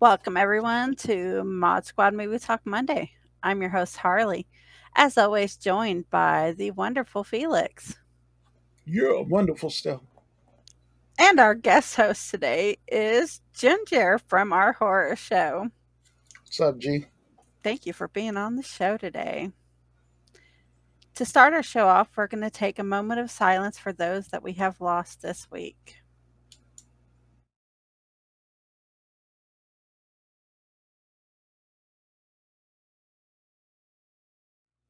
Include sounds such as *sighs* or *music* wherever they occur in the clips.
Welcome, everyone, to Mod Squad Movie Talk Monday. I'm your host, Harley, as always, joined by the wonderful Felix. You're a wonderful still. And our guest host today is Ginger from our horror show. What's up, G? Thank you for being on the show today. To start our show off, we're going to take a moment of silence for those that we have lost this week.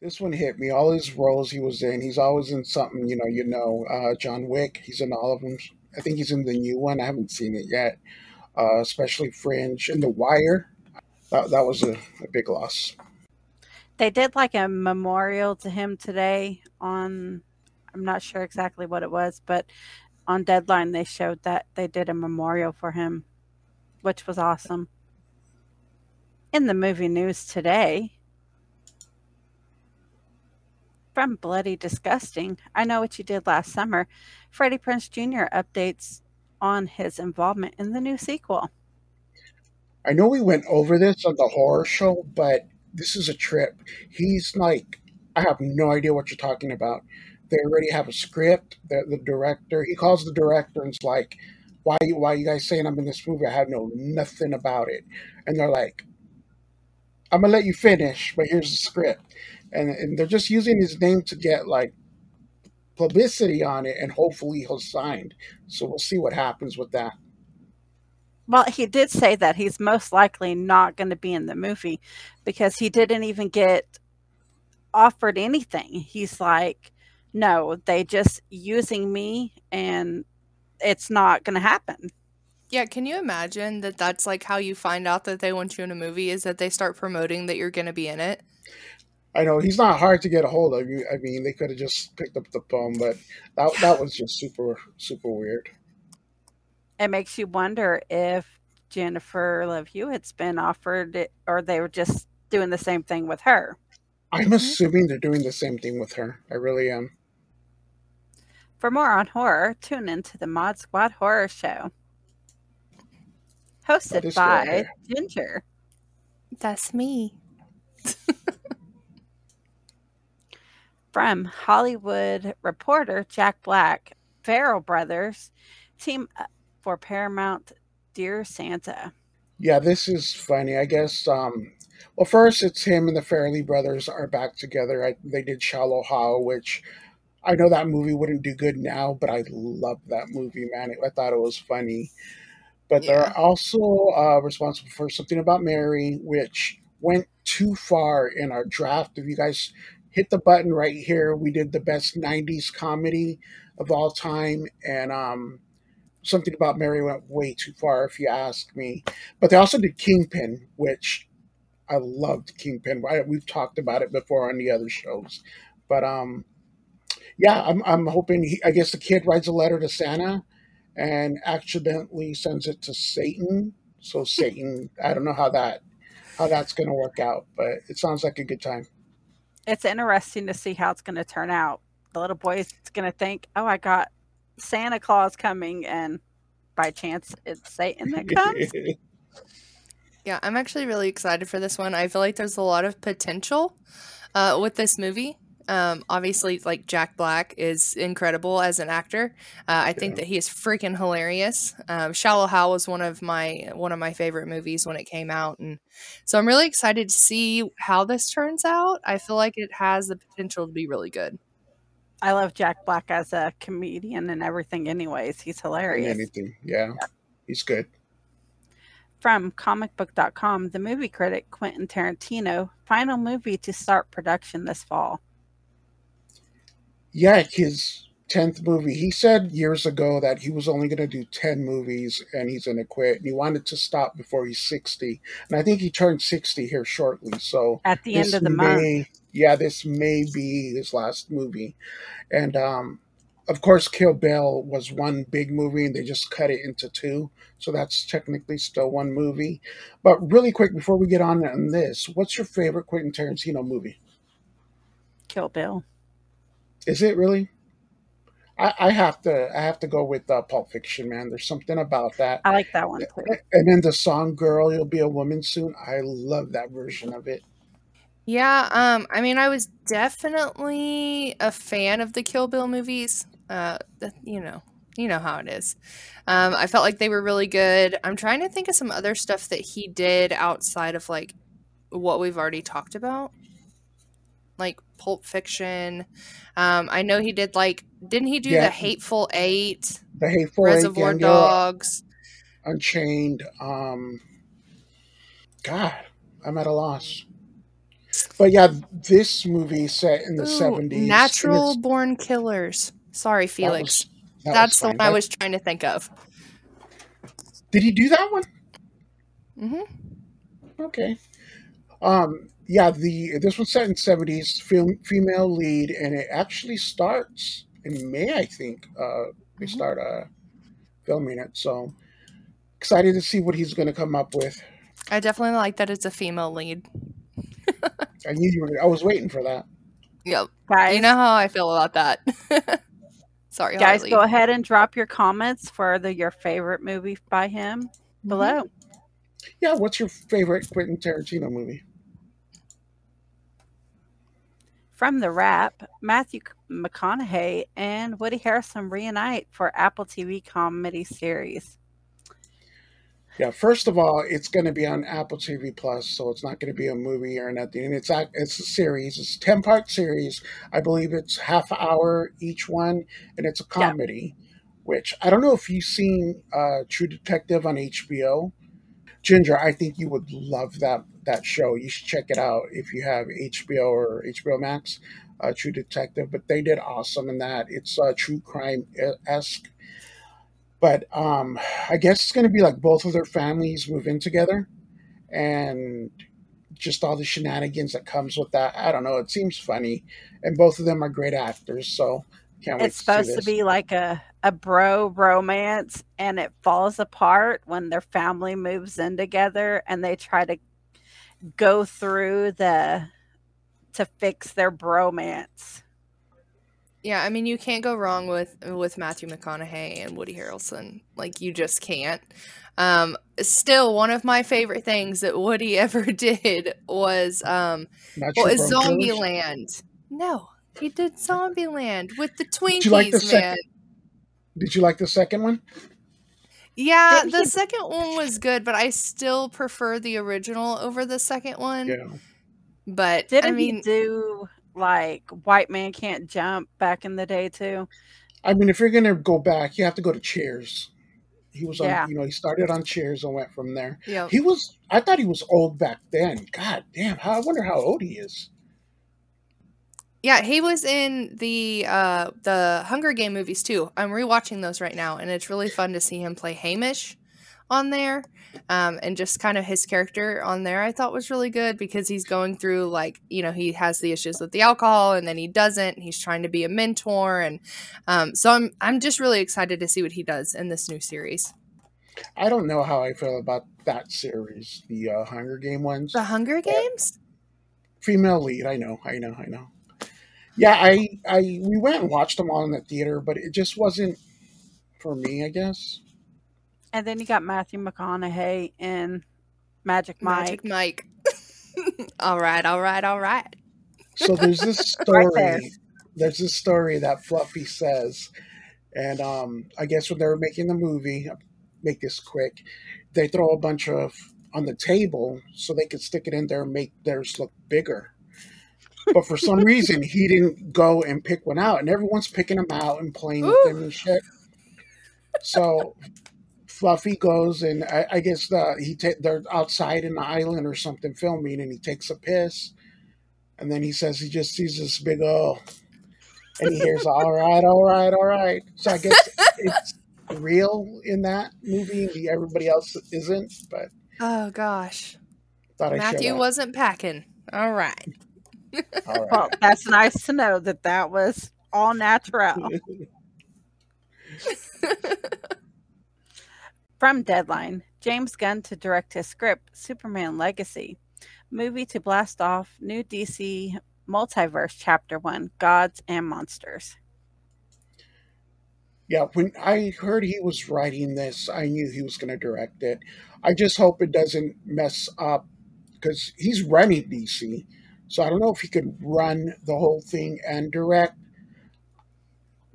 This one hit me. All his roles he was in, he's always in something, you know, you know, uh, John Wick, he's in all of them. I think he's in the new one. I haven't seen it yet. Uh, especially Fringe and The Wire. That, that was a, a big loss. They did like a memorial to him today on, I'm not sure exactly what it was, but on Deadline they showed that they did a memorial for him, which was awesome. In the movie news today, from Bloody Disgusting, I Know What You Did Last Summer, Freddie Prinze Jr. updates on his involvement in the new sequel. I know we went over this on the horror show, but this is a trip. He's like, I have no idea what you're talking about. They already have a script. The, the director, he calls the director and is like, why, why are you guys saying I'm in this movie? I have no nothing about it. And they're like, I'm to let you finish, but here's the script and, and they're just using his name to get like publicity on it and hopefully he'll sign so we'll see what happens with that. Well he did say that he's most likely not going to be in the movie because he didn't even get offered anything. He's like no they just using me and it's not going to happen. Yeah, can you imagine that that's like how you find out that they want you in a movie is that they start promoting that you're going to be in it? I know he's not hard to get a hold of. You, I mean, they could have just picked up the phone, but that that was just super super weird. It makes you wonder if Jennifer Love Hewitt's been offered it, or they were just doing the same thing with her. I'm mm-hmm. assuming they're doing the same thing with her. I really am. For more on horror, tune into the Mod Squad Horror Show, hosted by Ginger. That's me. *laughs* from Hollywood reporter Jack Black, Farrell Brothers team for Paramount Dear Santa. Yeah, this is funny. I guess, um, well, first it's him and the Farrelly brothers are back together. I, they did Shallow Hal, which I know that movie wouldn't do good now, but I love that movie, man. I thought it was funny. But yeah. they're also uh, responsible for something about Mary, which went too far in our draft. If you guys hit the button right here. We did the best 90s comedy of all time. And um, something about Mary went way too far, if you ask me. But they also did Kingpin, which I loved Kingpin. We've talked about it before on the other shows. But um, yeah, I'm, I'm hoping, he, I guess the kid writes a letter to Santa and accidentally sends it to Satan. So Satan, I don't know how that how that's going to work out, but it sounds like a good time it's interesting to see how it's going to turn out. The little boy's going to think, "Oh, I got Santa Claus coming," and by chance, it's Satan that comes. *laughs* yeah, I'm actually really excited for this one. I feel like there's a lot of potential uh, with this movie. Um, obviously, like Jack Black is incredible as an actor. Uh, I think that he is freaking hilarious. Um, Shallow Hal was one of my one of my favorite movies when it came out, and so I'm really excited to see how this turns out. I feel like it has the potential to be really good. I love Jack Black as a comedian and everything. Anyways, he's hilarious. Anything, yeah, yeah. he's good. From comicbook.com, the movie critic Quentin Tarantino final movie to start production this fall yeah, his 10th movie. He said years ago that he was only going to do 10 movies and he's going to quit. And he wanted to stop before he's 60. And I think he turned 60 here shortly. So at the end of the may, month. Yeah, this may be his last movie. And um, of course, Kill Bill was one big movie and they just cut it into two. So that's technically still one movie. But really quick, before we get on on this, what's your favorite Quentin Tarantino movie? Kill Bill. Is it really? I, I have to I have to go with uh, Pulp Fiction, man. There's something about that. I like that one too. And then the song "Girl, You'll Be a Woman Soon." I love that version of it. Yeah, um, I mean, I was definitely a fan of the Kill Bill movies. Uh, you know, you know how it is. Um, I felt like they were really good. I'm trying to think of some other stuff that he did outside of like what we've already talked about, like Pulp Fiction. Um, I know he did like, didn't he do Yeah. the Hateful Eight, The Hateful Eight, Reservoir Django Dogs? Unchained. Um, God, I'm at a loss. But yeah, this movie set in the Ooh, seventies. Natural Born Killers. Sorry, Felix. That's the one I was trying to think of. Did he do that one? Mm hmm Okay. Um. Yeah. The this was set in seventies. Film female lead, and it actually starts in May. I think. Uh, they Mhm. start uh filming it. So excited to see what he's going to come up with. I definitely like that it's a female lead. *laughs* I knew you were. I was waiting for that. Yep. Guys, You know how I feel about that. *laughs* Sorry, guys, Harley. go ahead and drop your comments for the your favorite movie by him below. Yeah. What's your favorite Quentin Tarantino movie? From the Wrap, Matthew McConaughey and Woody Harrelson reunite for Apple TV comedy series. Yeah, first of all, it's going to be on Apple TV Plus, so it's not going to be a movie or nothing. And it's it's a series. It's a ten part series. I believe it's half hour each one, and it's a Yeah. comedy. Which I don't know if you've seen uh, True Detective on HBO. Ginger, I think you would love that that show. You should check it out if you have HBO or HBO Max. Uh, True Detective, but they did awesome in that. It's uh, true crime esque but um, I guess it's going to be like both of their families move in together, and just all the shenanigans that comes with that. I don't know. It seems funny, and both of them are great actors. So can't It's supposed to this. be like a, a bro romance, and it falls apart when their family moves in together and they try to go through the to fix their bromance. Yeah, I mean, you can't go wrong with with Matthew McConaughey and Woody Harrelson. Like, you just can't. Um, still, one of my favorite things that Woody *laughs* ever did was um, Not well, sure is Zombieland. No, he did Zombieland with the Twinkies, you like the man. second- Did you like the second one? Yeah, Didn't the second one was good, but I still prefer the original over the second one. Yeah. But Didn't I mean, he do like White Man Can't Jump back in the day too? I mean, if you're gonna go back, you have to go to Cheers. He was on, Yeah. you know, he started on Cheers and went from there. yeah, He was, I thought he was old back then. God damn, how, I wonder how old he is. Yeah, he was in the uh the Hunger Game movies too. I'm rewatching those right now, and it's really fun to see him play Hamish on there, um, and just kind of his character on there. I thought was really good because he's going through like you know he has the issues with the alcohol, and then he doesn't. He's trying to be a mentor, and um, so I'm I'm just really excited to see what he does in this new series. I don't know how I feel about that series, the uh, Hunger Game ones. The Hunger Games. female lead. I know, I know, I know. Yeah, I, I, we went and watched them all in the theater, but it just wasn't for me. I guess. And then you got Matthew McConaughey in Magic Mike. Magic Mike. *laughs* all right, all right, all right. So there's this *laughs* story. Right there. There's this story that Fluffy says, and um, I guess when they were making the movie, make this quick, they throw a bunch of on the table so they could stick it in there and make theirs look bigger. But for some reason, he didn't go and pick one out, and everyone's picking them out and playing with them and shit. So Fluffy goes and I, I guess the, he ta- they're outside in the island or something filming, and he takes a piss, and then he says he just sees this big O, and he hears "all right, all right, all right." So I guess it's real in that movie. Everybody else isn't, but Oh gosh. thought Matthew wasn't packing. All right. All right. Well, that's nice to know that that was all natural. *laughs* From Deadline, James Gunn to direct his script, Superman Legacy, movie to blast off new DC multiverse chapter one, Gods and Monsters. Yeah, when I heard he was writing this, I knew he was going to direct it. I just hope it doesn't mess up because he's running DC. So I don't know if he could run the whole thing and direct.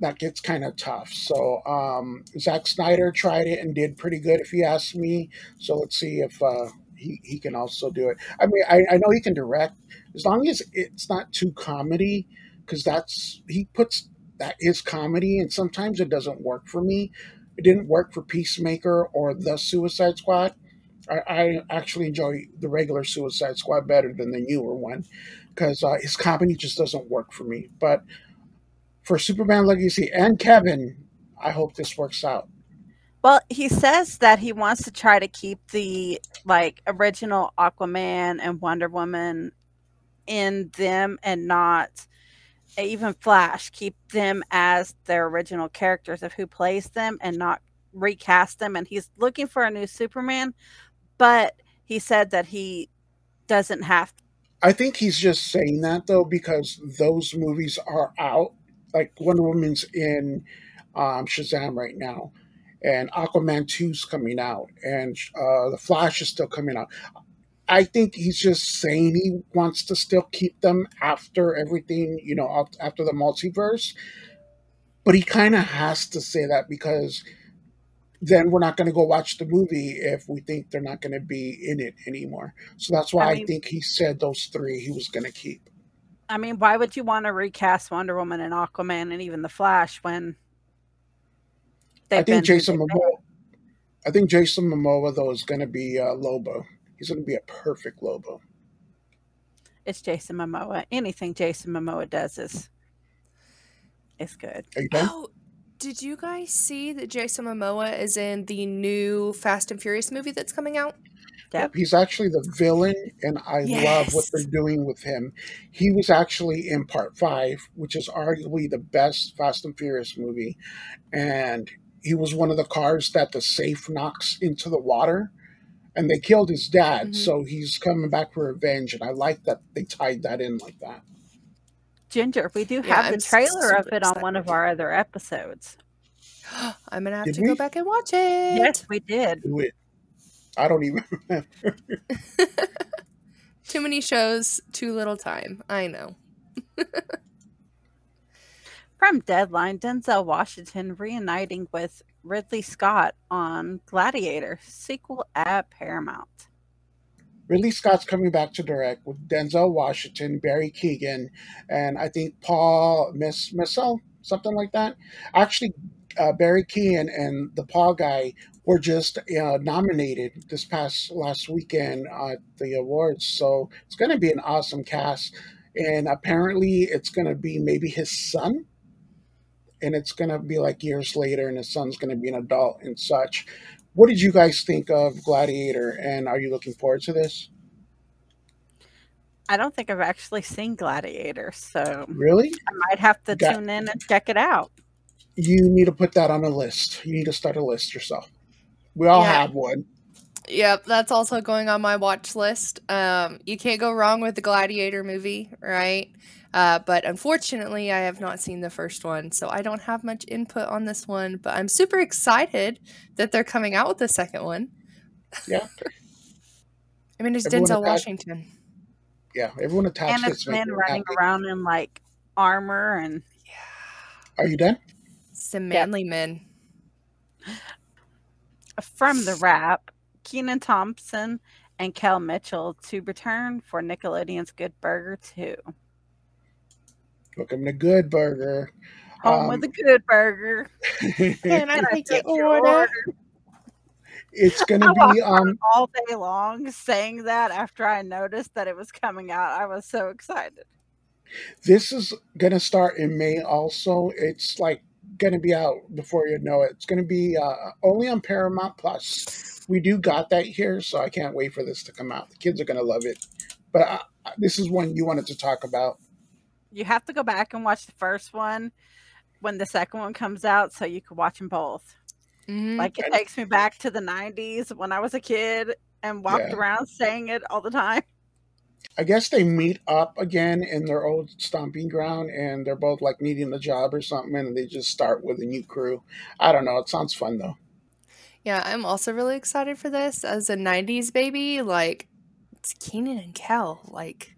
That gets kind of tough. So um, Zack Snyder tried it and did pretty good, if you ask me. So let's see if uh, he, he can also do it. I mean, I, I know he can direct as long as it's not too comedy, because that's he puts that is comedy, and sometimes it doesn't work for me. It didn't work for Peacemaker or the Suicide Squad. I, I actually enjoy the regular Suicide Squad better than the newer one because uh, his comedy just doesn't work for me. But for Superman Legacy and Kevin, I hope this works out. Well, he says that he wants to try to keep the like original Aquaman and Wonder Woman in them and not even Flash, keep them as their original characters of who plays them and not recast them. And he's looking for a new Superman, but he said that he doesn't have. To. I think he's just saying that though because those movies are out. Like Wonder Woman's in um, Shazam right now, and Aquaman 2's coming out, and uh, The Flash is still coming out. I think he's just saying he wants to still keep them after everything, you know, after the multiverse. But he kind of has to say that because then we're not going to go watch the movie if we think they're not going to be in it anymore. So that's why I, mean, I think he said those three he was going to keep. I mean, why would you want to recast Wonder Woman and Aquaman and even the Flash when they I think Jason Momoa. I think Jason Momoa though is going to be uh, Lobo. He's going to be a perfect Lobo. It's Jason Momoa. Anything Jason Momoa does is is good. Are you done? Oh, did you guys see that Jason Momoa is in the new Fast and Furious movie that's coming out? Yep. He's actually the villain, and I yes. love what they're doing with him. He was actually in part five, which is arguably the best Fast and Furious movie. And he was one of the cars that the safe knocks into the water and they killed his dad, mm-hmm. so he's coming back for revenge. And I like that they tied that in like that. Ginger, we do have yeah, the trailer of it on one of our other episodes. *gasps* I'm gonna have did to we? go back and watch it. Yes, we did. Do it. I don't even *laughs* remember. *laughs* too many shows, too little time. I know. *laughs* From Deadline, Denzel Washington reuniting with Ridley Scott on Gladiator sequel at Paramount. Ridley Scott's coming back to direct with Denzel Washington, Barry Keoghan, and I think Paul Miss Mescal, something like that. Actually, uh, Barry Keoghan and the Paul guy were just uh, nominated this past last weekend at the awards, so it's going to be an awesome cast. And apparently, it's going to be maybe his son and it's going to be like years later and his son's going to be an adult and such what did you guys think of gladiator and are you looking forward to this? I don't think i've actually seen gladiator so really? I might have to Got, tune in and check it out. You need to put that on a list. You need to start a list yourself. We all yeah. have one Yep, that's also going on my watch list. Um, you can't go wrong with the Gladiator movie, right? Uh, but unfortunately, I have not seen the first one, so I don't have much input on this one. But I'm super excited that they're coming out with the second one. Yeah. *laughs* I mean, it's everyone Denzel Washington. Yeah, everyone attached. And it's men running happy. around in like armor and. Yeah. Are you done? Some manly yep. men. From the Wrap, Kenan Thompson and Kel Mitchell to return for Nickelodeon's Good Burger 2. Welcome to Good Burger. Home um, with a Good Burger. *laughs* Can I take your order? order? It's going to be um, all day long saying that after I noticed that it was coming out. I was so excited. This is going to start in May also. It's like going to be out before you know it. It's going to be uh, only on Paramount Plus. We do got that here, so I can't wait for this to come out. The kids are going to love it. But uh, this is one you wanted to talk about you have to go back and watch the first one when the second one comes out so you can watch them both. Mm-hmm. Like it takes me back to the 90s when I was a kid and walked yeah. around saying it all the time. I guess they meet up again in their old stomping ground, and they're both like needing a job or something, and they just start with a new crew. I don't know. It sounds fun though. Yeah, I'm also really excited for this as a '90s baby. Like, it's Kenan and Kel. Like,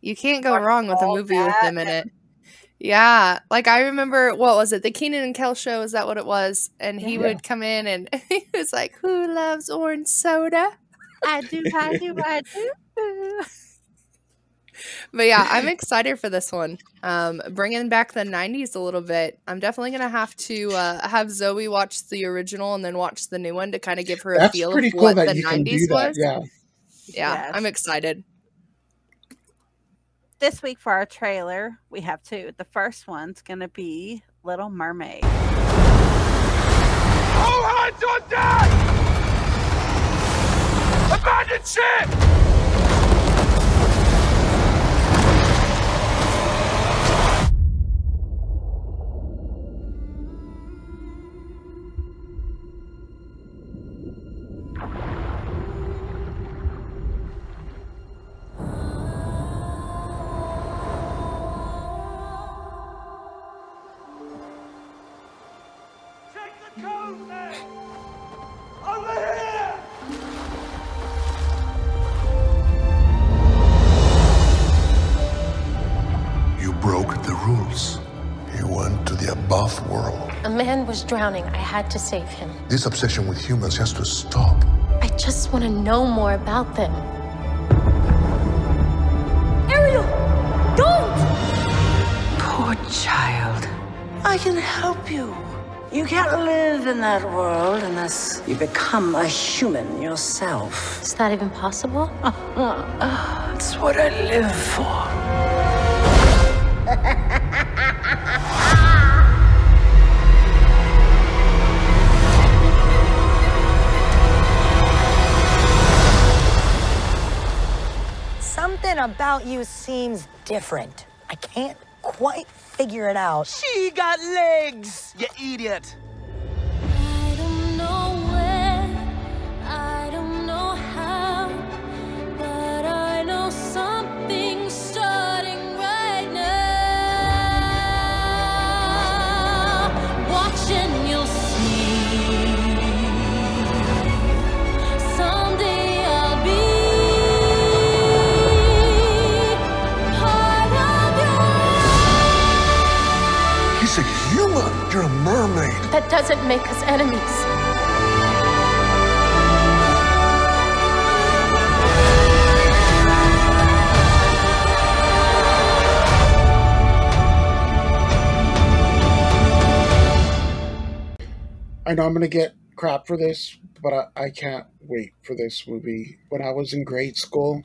you can't go wrong with a movie with them in it. Yeah, like I remember, what was it? The Kenan and Kel show. Is that what it was? And he Yeah. would come in and *laughs* he was like, "Who loves orange soda?" I do, I do, I do. *laughs* But yeah, I'm *laughs* excited for this one. Um, bringing back the '90s a little bit. I'm definitely gonna have to uh, have Zoe watch the original and then watch the new one to kind of give her a That's feel pretty of cool what that the you can do '90s that. was. Yeah. Yeah, Yes. I'm excited. This week for our trailer, we have two. The first one's going to be Little Mermaid. All hands on deck! Abandon ship! To the above world. A man was drowning. I had to save him. This obsession with humans has to stop. I just want to know more about them. Ariel! Don't! Poor child. I can help you. You can't live in that world unless you become a human yourself. Is that even possible? *laughs* it's what I live for. About you seems different. I can't quite figure it out. She got legs, you idiot! You're a mermaid. That doesn't make us enemies. I know I'm gonna get crap for this, but I, I can't wait for this movie. When I was in grade school,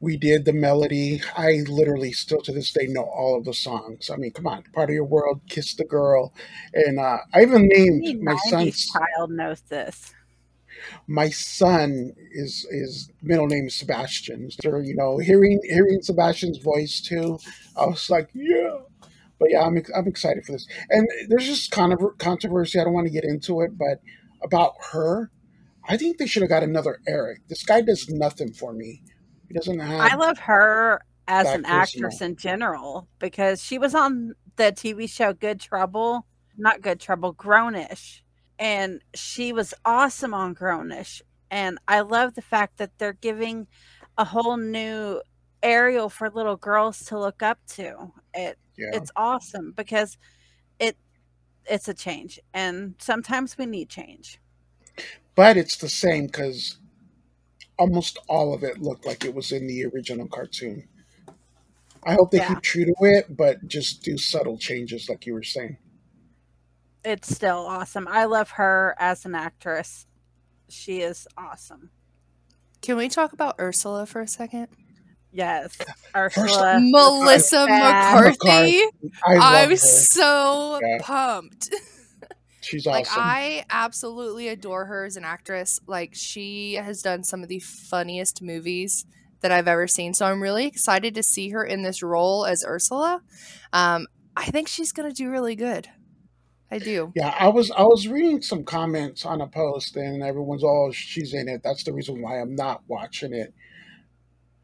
we did the melody. I literally still to this day know all of the songs. I mean, come on, part of your world, kiss the girl, and uh, I even named my 90s son's child knows this. my son is his middle name is Sebastian. So you know, hearing hearing Sebastian's voice too, I was like, yeah. But yeah, I'm I'm excited for this. And there's just kind of controversy. I don't want to get into it, but about her, I think they should have got another Eric. This guy does nothing for me. He doesn't have. I love her as an actress in general because she was on the TV show Good Trouble, not Good Trouble, Grownish, and she was awesome on Grownish. And I love the fact that they're giving a whole new Ariel for little girls to look up to. It yeah. it's awesome because it it's a change, and sometimes we need change. but it's the same because almost all of it looked like it was in the original cartoon. I hope they Yeah. keep true to it, but just do subtle changes, like you were saying. It's still awesome. I love her as an actress. She is awesome. Can we talk about Ursula for a second? Yes, First- *sighs* Ursula. Melissa bad. McCarthy. I love I'm so Yeah. pumped. *laughs* She's Like. I absolutely adore her as an actress. Like she has done some of the funniest movies that I've ever seen. So I'm really excited to see her in this role as Ursula. Um, I think she's gonna do really good. I do. Yeah, I was I was reading some comments on a post, and everyone's all she's in it. That's the reason why I'm not watching it.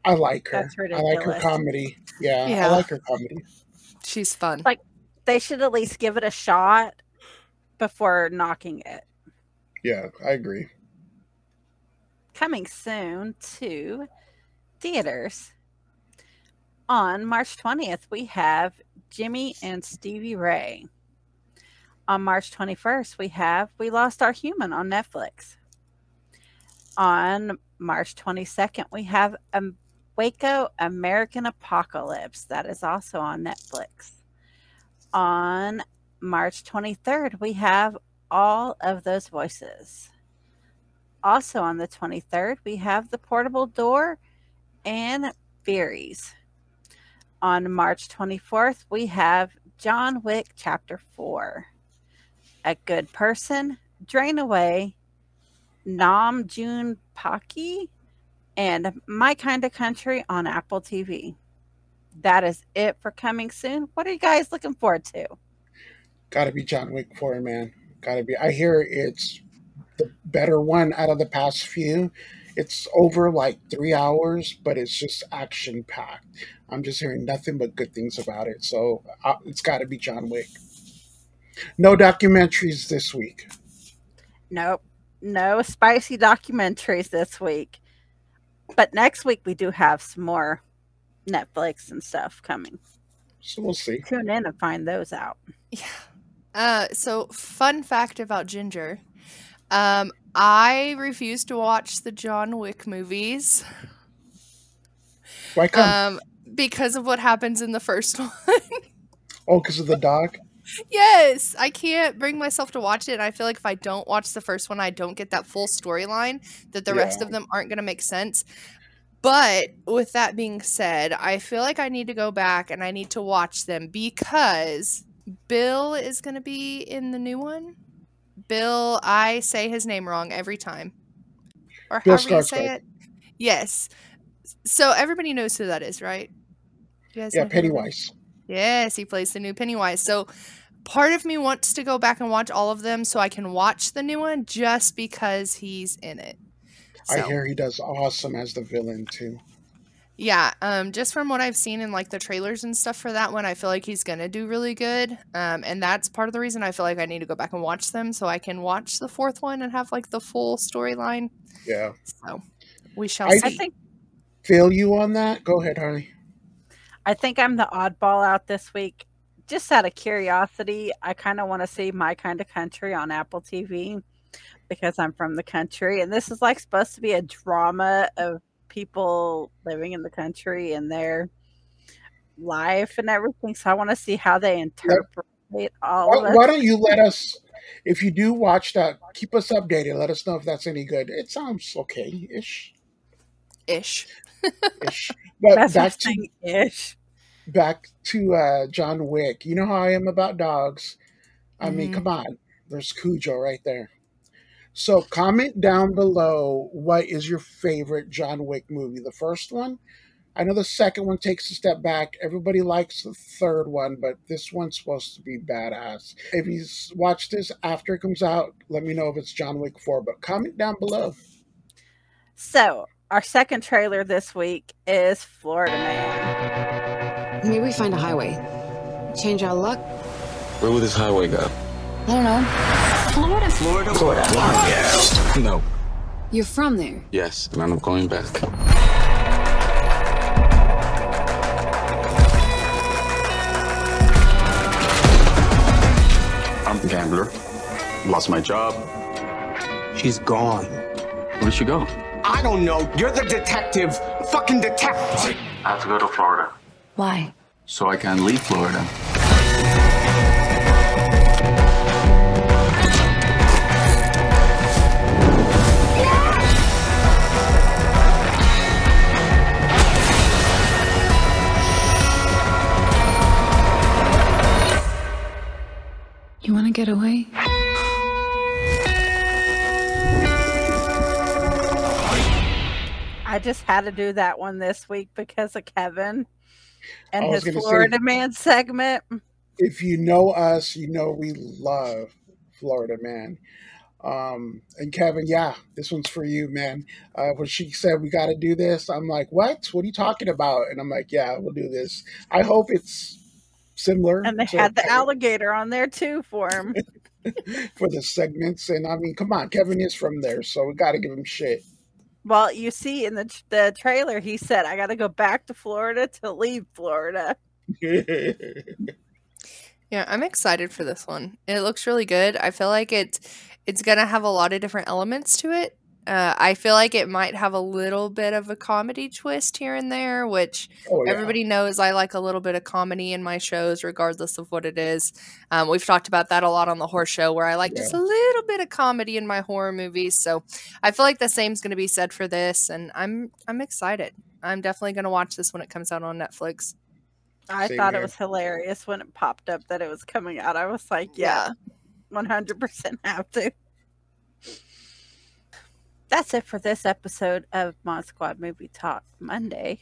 I like her. That's I like her comedy. Yeah, Yeah. I like her comedy. She's fun. Like- They should at least give it a shot before knocking it. Yeah, I agree. Coming soon to theaters. On March 20th, we have Jimmy and Stevie Ray. On March 21st, we have We Lost Our Human on Netflix. On March 22nd, we have Waco American Apocalypse. That is also on Netflix. On March 23rd, we have All of Those Voices. Also on the 23rd, we have The Portable Door and Theories. On March 24th, we have John Wick Chapter 4. A Good Person, Drain Away, Nam June Paik, and My Kind of Country on Apple TV. That is it for coming soon. What are you guys looking forward to? Gotta be John Wick 4, man. Gotta be. I hear it's the better one out of the past few. It's over like three hours, but it's just action packed. I'm just hearing nothing but good things about it. So uh, it's gotta be John Wick. No documentaries this week. Nope. No spicy documentaries this week. But next week we do have some more Netflix and stuff coming. So we'll see. Tune in and find those out. Yeah. Uh, so fun fact about Ginger. Um, I refuse to watch the John Wick movies. Why come? Um, because of what happens in the first *laughs* one. oh, because of the dog? yes, I can't bring myself to watch it. And I feel like if I don't watch the first one, I don't get that full storyline. That the rest of them aren't going to make sense. But with that being said, I feel like I need to go back and I need to watch them because Bill is going to be in the new one. Bill, I say his name wrong every time. Or Bill however you say it. Yes. So everybody knows who that is, right? Yeah? Pennywise. Yes, he plays the new Pennywise. So part of me wants to go back and watch all of them so I can watch the new one just because he's in it. I hear he does awesome as the villain too. Yeah, um, just from what I've seen in like the trailers and stuff for that one, I feel like he's gonna do really good. Um, and that's part of the reason I feel like I need to go back and watch them so I can watch the fourth one and have like the full storyline. Yeah. So we shall I- see. I think Feel you on that? Go ahead, Harley. I think I'm the oddball out this week. Just out of curiosity, I kind of want to see my kind of country on Apple TV because I'm from the country, and this is like supposed to be a drama of people living in the country and their life and everything. So I want to see how they interpret all Why, of it. why don't you let us, if you do watch that, keep us updated. Let us know if that's any good. It sounds okay ish. Ish. *laughs* ish. But That's back to ish. back to uh, John Wick. You know how I am about dogs. I mean, Mhm. come on. There's Cujo right there. So comment down below what is your favorite John Wick movie. The first one. I know the second one takes a step back. Everybody likes the third one, but this one's supposed to be badass. If you watch this after it comes out, let me know if it's John Wick 4. But comment down below. So our second trailer this week is Florida Man. Maybe we find a highway. Change our luck. Where will this highway go? I don't know. Florida. Florida. Florida. Yes. No. You're from there. Yes, and I'm going back. I'm a gambler. Lost my job. She's gone. Where did she go? I don't know. You're the detective. Fucking detective. I have to go to Florida. Why? So I can leave Florida. Get away? I just had to do that one this week because of Kevin and I his gonna say- Florida Man segment. If you know us, you know we love Florida Man. Um, and Kevin, yeah, this one's for you, man. Uh, when she said we got to do this, I'm like, what? What are you talking about? And I'm like, yeah, we'll do this. I hope it's similar. And they to had the Kevin alligator on there too for him. *laughs* for the segments. And I mean, come on, Kevin is from there, so we got to give him shit. well, you see in the the trailer, he said, "I got to go back to Florida to leave Florida." *laughs* Yeah, I'm excited for this one. It looks really good. I feel like it's it's gonna have a lot of different elements to it. Uh, I feel like it might have a little bit of a comedy twist here and there, which Oh, yeah. everybody knows I like a little bit of comedy in my shows, regardless of what it is. Um, we've talked about that a lot on the horror show, where I like just a little bit of comedy in my horror movies. So I feel like the same's going to be said for this, and I'm I'm excited. I'm definitely going to watch this when it comes out on Netflix. I Same thought here. it was hilarious when it popped up that it was coming out. I was like, "Yeah, one hundred percent have to." That's it for this episode of Mod Squad Movie Talk Monday.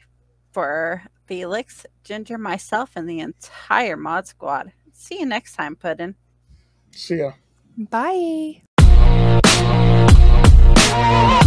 For Felix, Ginger, myself, and the entire Mod Squad. See you next time, Puddin'. See ya. Bye. Oh,